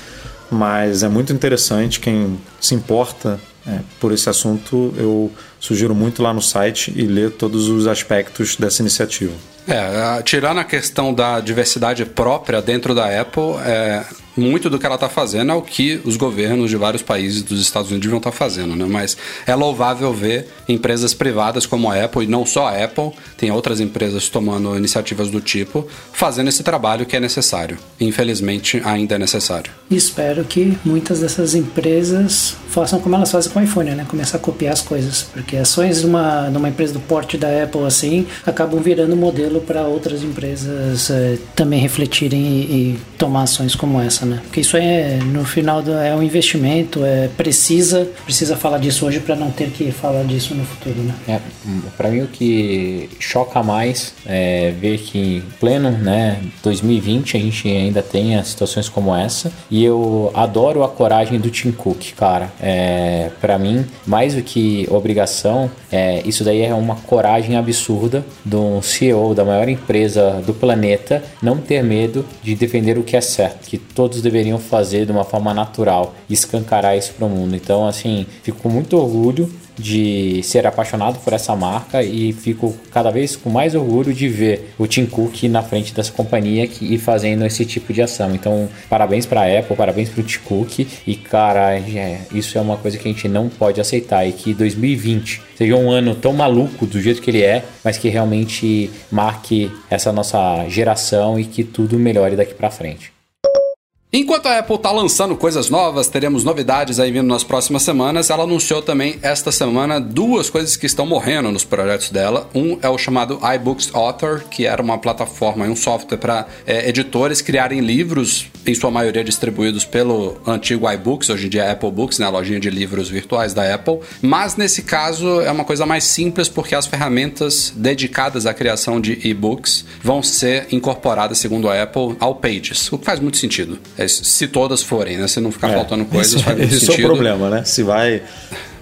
mas é muito interessante. Quem se importa é, por esse assunto, eu sugiro muito lá no site e ler todos os aspectos dessa iniciativa. É, tirando a questão da diversidade própria dentro da Apple, é, muito do que ela está fazendo é o que os governos de vários países dos Estados Unidos deviam estar tá fazendo, né? Mas é louvável ver empresas privadas como a Apple, e não só a Apple, tem outras empresas tomando iniciativas do tipo, fazendo esse trabalho que é necessário. Infelizmente, ainda é necessário. Espero que muitas dessas empresas façam como elas fazem com o iPhone, né? Começar a copiar as coisas, porque ações de uma, de uma empresa do porte da Apple assim acabam virando modelo para outras empresas é, também refletirem e, e tomar ações como essa né? Porque isso é, no final, do, é um investimento, é, precisa, precisa falar disso hoje para não ter que falar disso no futuro, né? É, para mim o que choca mais é ver que em pleno, né, 2020 a gente ainda tem situações como essa e eu adoro a coragem do Tim Cook, cara. É, para mim, mais do que obrigação, é, isso daí é uma coragem absurda de um CEO da maior empresa do planeta não ter medo de defender o que é certo, que todo todos deveriam fazer de uma forma natural escancarar isso para o mundo. Então, assim, fico com muito orgulho de ser apaixonado por essa marca e fico cada vez com mais orgulho de ver o Tim Cook na frente dessa companhia e fazendo esse tipo de ação. Então, parabéns para a Apple, parabéns para o Tim Cook e cara, é, isso é uma coisa que a gente não pode aceitar e que 2020 seja um ano tão maluco do jeito que ele é, mas que realmente marque essa nossa geração e que tudo melhore daqui para frente. Enquanto a Apple está lançando coisas novas, teremos novidades aí vindo nas próximas semanas. Ela anunciou também esta semana duas coisas que estão morrendo nos projetos dela. Um é o chamado iBooks Author, que era uma plataforma e um software para é, editores criarem livros, em sua maioria distribuídos pelo antigo iBooks, hoje em dia é Apple Books, né, a lojinha de livros virtuais da Apple. Mas nesse caso é uma coisa mais simples porque as ferramentas dedicadas à criação de e-books vão ser incorporadas, segundo a Apple, ao Pages, o que faz muito sentido. É, se todas forem, né? Se não ficar é, faltando coisas, isso, faz muito esse sentido. é o problema, né? Se vai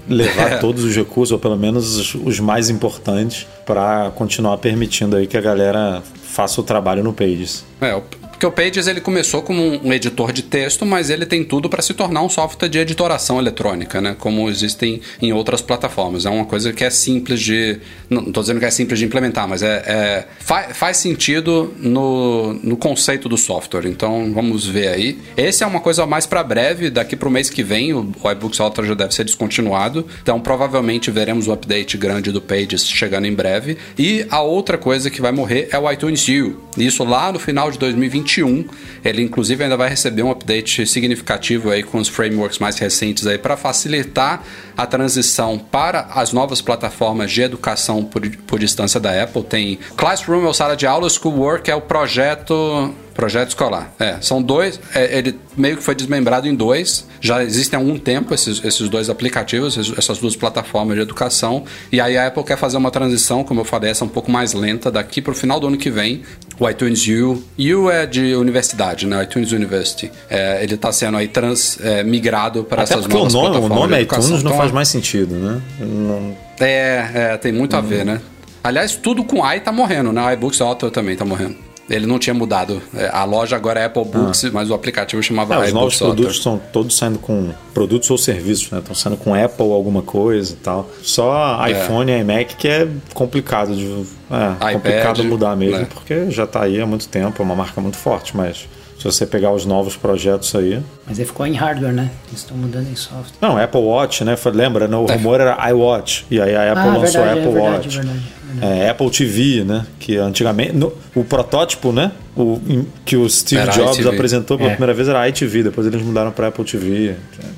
levar é. todos os recursos, ou pelo menos os, os mais importantes, para continuar permitindo aí que a galera faça o trabalho no Pages. É, porque o Pages ele começou como um editor de texto, mas ele tem tudo para se tornar um software de editoração eletrônica, né? Como existem em outras plataformas. É uma coisa que é simples de. Não estou dizendo que é simples de implementar, mas é, é faz, faz sentido no, no conceito do software. Então vamos ver aí. Esse é uma coisa mais para breve, daqui para o mês que vem, o, o iBook Software já deve ser descontinuado. Então provavelmente veremos o update grande do Pages chegando em breve. E a outra coisa que vai morrer é o iTunes U. Isso lá no final de 2020 2021. Ele inclusive ainda vai receber um update significativo aí com os frameworks mais recentes aí para facilitar a transição para as novas plataformas de educação por, por distância da Apple. Tem Classroom, é o sala de aula, Schoolwork é o projeto Projeto escolar. É, são dois. É, ele meio que foi desmembrado em dois. Já existem há algum tempo esses, esses dois aplicativos, essas duas plataformas de educação. E aí a Apple quer fazer uma transição, como eu falei, essa um pouco mais lenta. Daqui para o final do ano que vem, o iTunes U. U é de universidade, né? iTunes University. É, ele está sendo aí trans, é, migrado para essas novas o nome, plataformas. O nome iTunes não então, faz mais sentido, né? Não... É, é, tem muito a ver, né? Aliás, tudo com i tá morrendo, né? O iBooks Author também tá morrendo. Ele não tinha mudado. É, a loja agora é Apple Books, ah. mas o aplicativo chamava é, Os novos produtos estão todos saindo com produtos ou serviços, né? Estão saindo com Apple alguma coisa e tal. Só é. iPhone e iMac que é complicado de é, complicado mudar mesmo, né? porque já está aí há muito tempo, é uma marca muito forte, mas se você pegar os novos projetos aí. Mas ele ficou em hardware, né? Eles estão mudando em software. Não, Apple Watch, né? Lembra, né? o é. rumor era iWatch. E aí a Apple ah, lançou verdade, Apple é verdade, Watch. Verdade, é, Apple TV, né? Que antigamente. No, o protótipo, né? O, que o Steve era Jobs ITV. apresentou pela é. primeira vez era iTV, depois eles mudaram para Apple TV.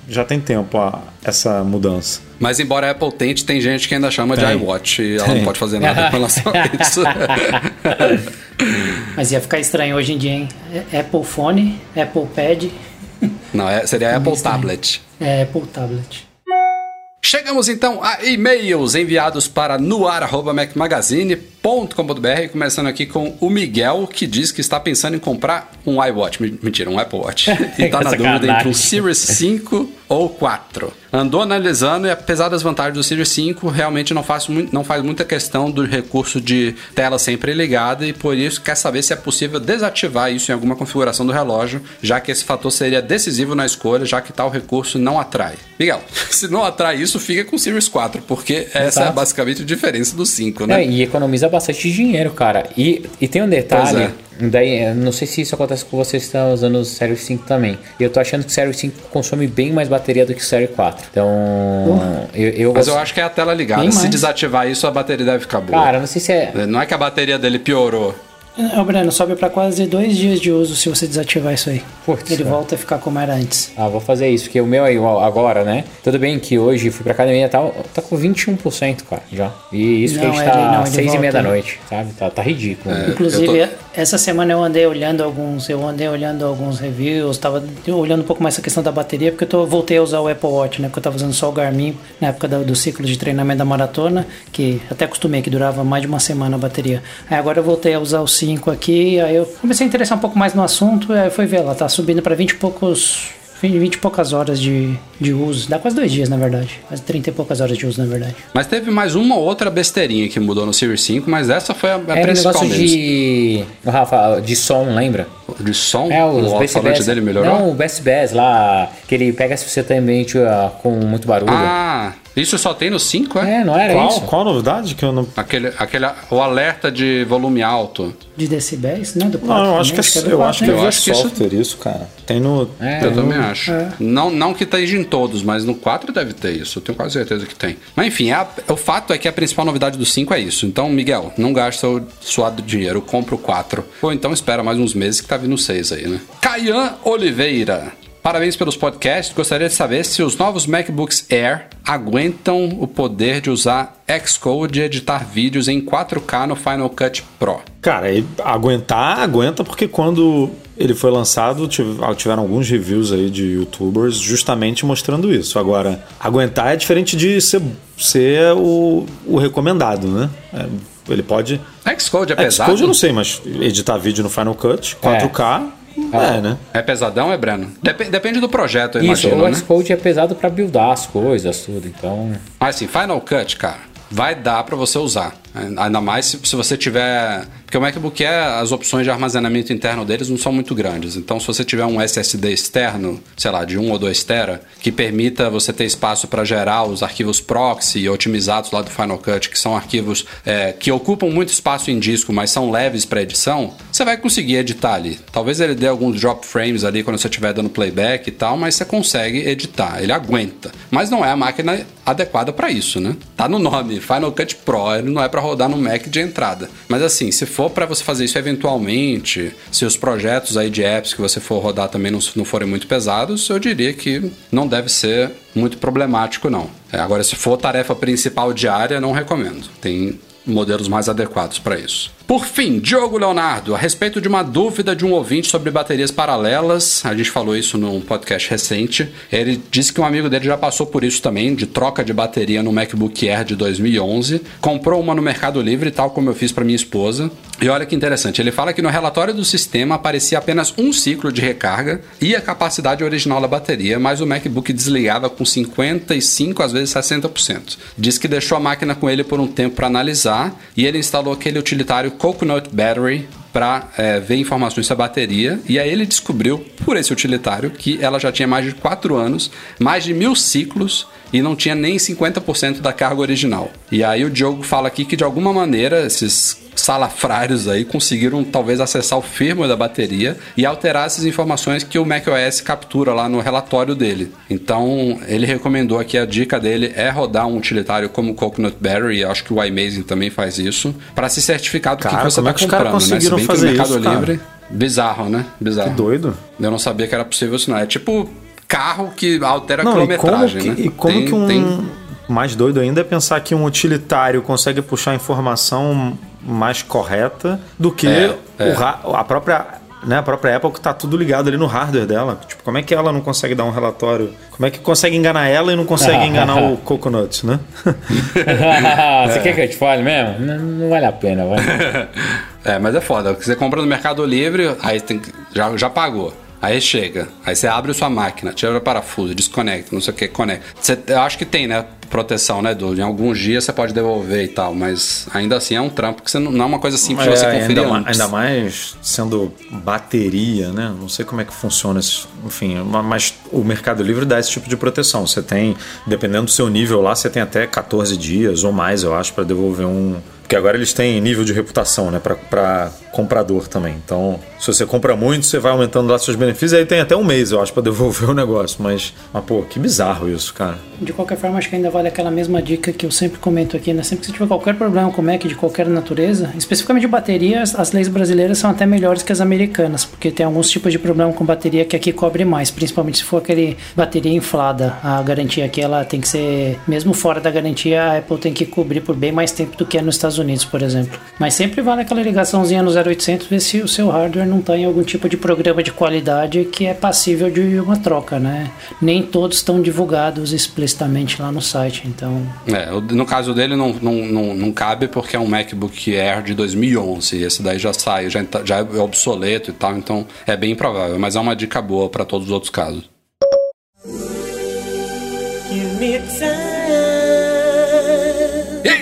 Já tem tempo a, essa mudança. Mas embora a Apple tente, tem gente que ainda chama tem. de iWatch e ela tem. não pode fazer nada com relação a isso. Mas ia ficar estranho hoje em dia, hein? Apple Phone, Apple Pad. Não, é, seria Apple Tablet. É, Apple Tablet. Chegamos então a e-mails enviados para noar.macmagazine.com.br, começando aqui com o Miguel, que diz que está pensando em comprar um iWatch. Mentira, um Apple Watch. E está na dúvida entre um Series 5 ou 4. Andou analisando e apesar das vantagens do Series 5, realmente não faz, não faz muita questão do recurso de tela sempre ligada e por isso quer saber se é possível desativar isso em alguma configuração do relógio, já que esse fator seria decisivo na escolha, já que tal recurso não atrai. Miguel, se não atrai isso, fica com o Series 4, porque essa Exato. é basicamente a diferença do 5, né? É, e economiza bastante dinheiro, cara. E, e tem um detalhe Daí, não sei se isso acontece com vocês que estão usando o Série 5 também. Eu tô achando que o Série 5 consome bem mais bateria do que o Série 4. Então, uh, eu, eu Mas gosto... eu acho que é a tela ligada. Se desativar isso, a bateria deve ficar boa. Cara, não sei se é. Não é que a bateria dele piorou. O Breno, sobe para quase dois dias de uso se você desativar isso aí. Putz, Ele volta a ficar como era antes. Ah, vou fazer isso, porque o meu aí agora, né? Tudo bem que hoje fui pra academia e tal, tá com 21%, cara, já. E isso não, que a gente tá às seis e meia da noite, sabe? Tá, tá ridículo. É, Inclusive, tô... essa semana eu andei olhando alguns, eu andei olhando alguns reviews, tava olhando um pouco mais essa questão da bateria, porque eu tô, voltei a usar o Apple Watch, né? Porque eu tava usando só o Garmin na época do, do ciclo de treinamento da maratona, que até acostumei que durava mais de uma semana a bateria. Aí agora eu voltei a usar o 5 aqui, aí eu comecei a interessar um pouco mais no assunto, aí eu fui ver, ela tá subindo para 20 e poucos 20 e poucas horas de, de uso. Dá quase dois dias, na verdade. Quase 30 e poucas horas de uso, na verdade. Mas teve mais uma outra besteirinha que mudou no Series 5, mas essa foi a, a Era um principal negócio mesmo. de. Rafa, de som, lembra? De som? É, o Best alto-falante dele melhorou? Não, o Best Bass lá, que ele pega se você tem ambiente ah, com muito barulho. Ah, isso só tem no 5, é? é, não era Qual, isso? qual a novidade que eu não. Aquele, aquele, o alerta de volume alto. De decibéis? Não, do 4 Não, eu acho que é, eu do acho que quatro, é né? Eu acho que isso- software isso, cara. Tem no. É, Eu também acho. Não, não que esteja em todos, mas no 4 deve ter isso. Eu tenho quase certeza que tem. Mas enfim, a- o fato é que a principal novidade do 5 é isso. Então, Miguel, não gasta o suado dinheiro, compra o 4. Ou então espera mais uns meses que tá vindo o 6 aí, né? Caian Oliveira. Parabéns pelos podcasts. Gostaria de saber se os novos MacBooks Air aguentam o poder de usar Xcode e editar vídeos em 4K no Final Cut Pro. Cara, aguentar, aguenta, porque quando ele foi lançado, ah, tiveram alguns reviews aí de youtubers justamente mostrando isso. Agora, aguentar é diferente de ser, ser o, o recomendado, né? É, ele pode. Xcode é pesado? Xcode eu não sei, mas editar vídeo no Final Cut, 4K, é, né? É pesadão, é, Breno? Dep- depende do projeto, eu Isso, imagino, o né? Xcode é pesado pra buildar as coisas, tudo, então. Mas assim, Final Cut, cara, vai dar pra você usar. Ainda mais se, se você tiver. Porque o MacBook Air, as opções de armazenamento interno deles não são muito grandes. Então, se você tiver um SSD externo, sei lá, de 1 ou 2 tera, que permita você ter espaço para gerar os arquivos proxy otimizados lá do Final Cut, que são arquivos é, que ocupam muito espaço em disco, mas são leves para edição, você vai conseguir editar ali. Talvez ele dê alguns drop frames ali quando você estiver dando playback e tal, mas você consegue editar. Ele aguenta. Mas não é a máquina adequada para isso, né? Tá no nome, Final Cut Pro, ele não é para rodar no Mac de entrada. Mas assim, se for para você fazer isso eventualmente, se os projetos aí de apps que você for rodar também não, não forem muito pesados, eu diria que não deve ser muito problemático, não. É, agora, se for tarefa principal diária, não recomendo. Tem modelos mais adequados para isso. Por fim, Diogo Leonardo, a respeito de uma dúvida de um ouvinte sobre baterias paralelas, a gente falou isso num podcast recente. Ele disse que um amigo dele já passou por isso também, de troca de bateria no MacBook Air de 2011. Comprou uma no Mercado Livre, tal como eu fiz para minha esposa. E olha que interessante, ele fala que no relatório do sistema aparecia apenas um ciclo de recarga e a capacidade original da bateria, mas o MacBook desligava com 55, às vezes 60%. Diz que deixou a máquina com ele por um tempo para analisar e ele instalou aquele utilitário Coconut Battery para é, ver informações sobre a bateria. E aí ele descobriu, por esse utilitário, que ela já tinha mais de 4 anos, mais de mil ciclos e não tinha nem 50% da carga original. E aí o Diogo fala aqui que de alguma maneira esses salafrários aí conseguiram talvez acessar o firmware da bateria e alterar essas informações que o macOS captura lá no relatório dele. Então ele recomendou aqui a dica dele é rodar um utilitário como o Coconut Battery, acho que o iMazing também faz isso, para se certificar do que, Cara, que você está é caras comprando, né? Se bem que no Mercado isso? Livre, bizarro, né? Bizarro. Que doido. Eu não sabia que era possível isso não. É tipo carro que altera a Não, e como, quilometragem, que, né? e como Tem- que um. tem- Mais doido ainda é pensar que um utilitário consegue puxar informação mais correta do que É, é. a própria. Né, a própria Apple que tá tudo ligado ali no hardware dela. Tipo, como é que ela não consegue dar um relatório? Como é que consegue enganar ela e não consegue enganar o Coconut, né? Você quer que eu te fale mesmo? Não, não vale a pena, vai. É, mas é foda. Você compra no Mercado Livre, aí tem que- já, já pagou. Aí chega, aí você abre sua máquina, tira o parafuso, desconecta, não sei o que, conecta. Você, eu acho que tem, né? Proteção, né, Du? Em alguns dias você pode devolver e tal, mas ainda assim é um trampo que você não, não é uma coisa simples de você É, conferir ainda, ainda mais sendo bateria, né? Não sei como é que funciona isso. Enfim, ma- mas o Mercado Livre dá esse tipo de proteção. Você tem, dependendo do seu nível lá, você tem até 14 dias ou mais, eu acho, para devolver um. Porque agora eles têm nível de reputação, né? Para comprador também. Então, se você compra muito, você vai aumentando lá seus benefícios. Aí tem até um mês, eu acho, para devolver o negócio. Mas, mas, pô, que bizarro isso, cara. De qualquer forma, acho que ainda vale aquela mesma dica que eu sempre comento aqui, né? Sempre que você tiver qualquer problema com Mac de qualquer natureza, especificamente de bateria, as- as leis brasileiras são até melhores que as americanas, porque tem alguns tipos de problema com bateria que aqui cobre mais, principalmente se for aquele bateria inflada. A garantia aqui, ela tem que ser, mesmo fora da garantia, a Apple tem que cobrir por bem mais tempo do que é nos Estados Unidos, por exemplo. Mas sempre vale aquela ligaçãozinha no 0800 ver se o seu hardware não tá tem algum tipo de programa de qualidade que é passível de uma troca, né? Nem todos estão divulgados explicitamente lá no site, então... É, no caso dele não, não, não, não cabe porque é um MacBook Air de 2011, e esse daí já sai, já, tá, já é obsoleto e tal, então é bem improvável, mas é uma dica boa para todos os outros casos. Give me time.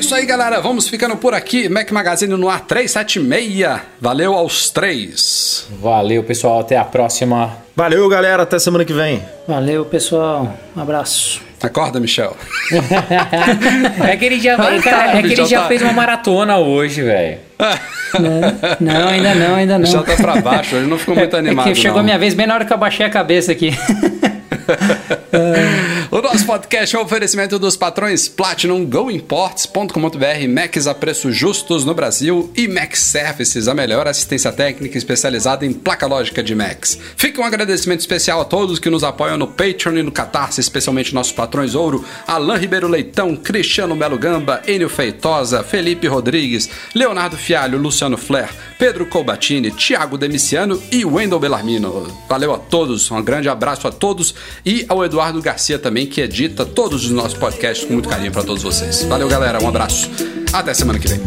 É isso aí, galera. Vamos ficando por aqui. Mac Magazine no ar 376. Valeu aos três. Valeu, pessoal. Até a próxima. Valeu, galera. Até semana que vem. Valeu, pessoal. Um abraço. Acorda, Michel. É que ele já, Ai, cara, tá, é que ele Michel já tá- fez uma maratona hoje, velho. Não, ainda não, ainda não. Michel tá pra baixo. Ele não ficou muito É animado. que chegou não. a minha vez bem na hora que eu baixei a cabeça aqui. O nosso podcast é um oferecimento dos patrões Platinum, GoImports.com.br, Macs a preços justos no Brasil e Mac Services, a melhor assistência técnica especializada em placa lógica de Macs. Fica um agradecimento especial a todos que nos apoiam no Patreon e no Catarse, especialmente nossos patrões ouro, Alain Ribeiro Leitão, Cristiano Melo Gamba, Enio Feitosa, Felipe Rodrigues, Leonardo Fialho, Luciano Flair, Pedro Colbatini, Thiago Demiciano e Wendel Bellarmino. Valeu a todos, um grande abraço a todos e ao Eduardo Garcia também, que edita todos os nossos podcasts com muito carinho para todos vocês. Valeu, galera, um abraço. Até semana que vem.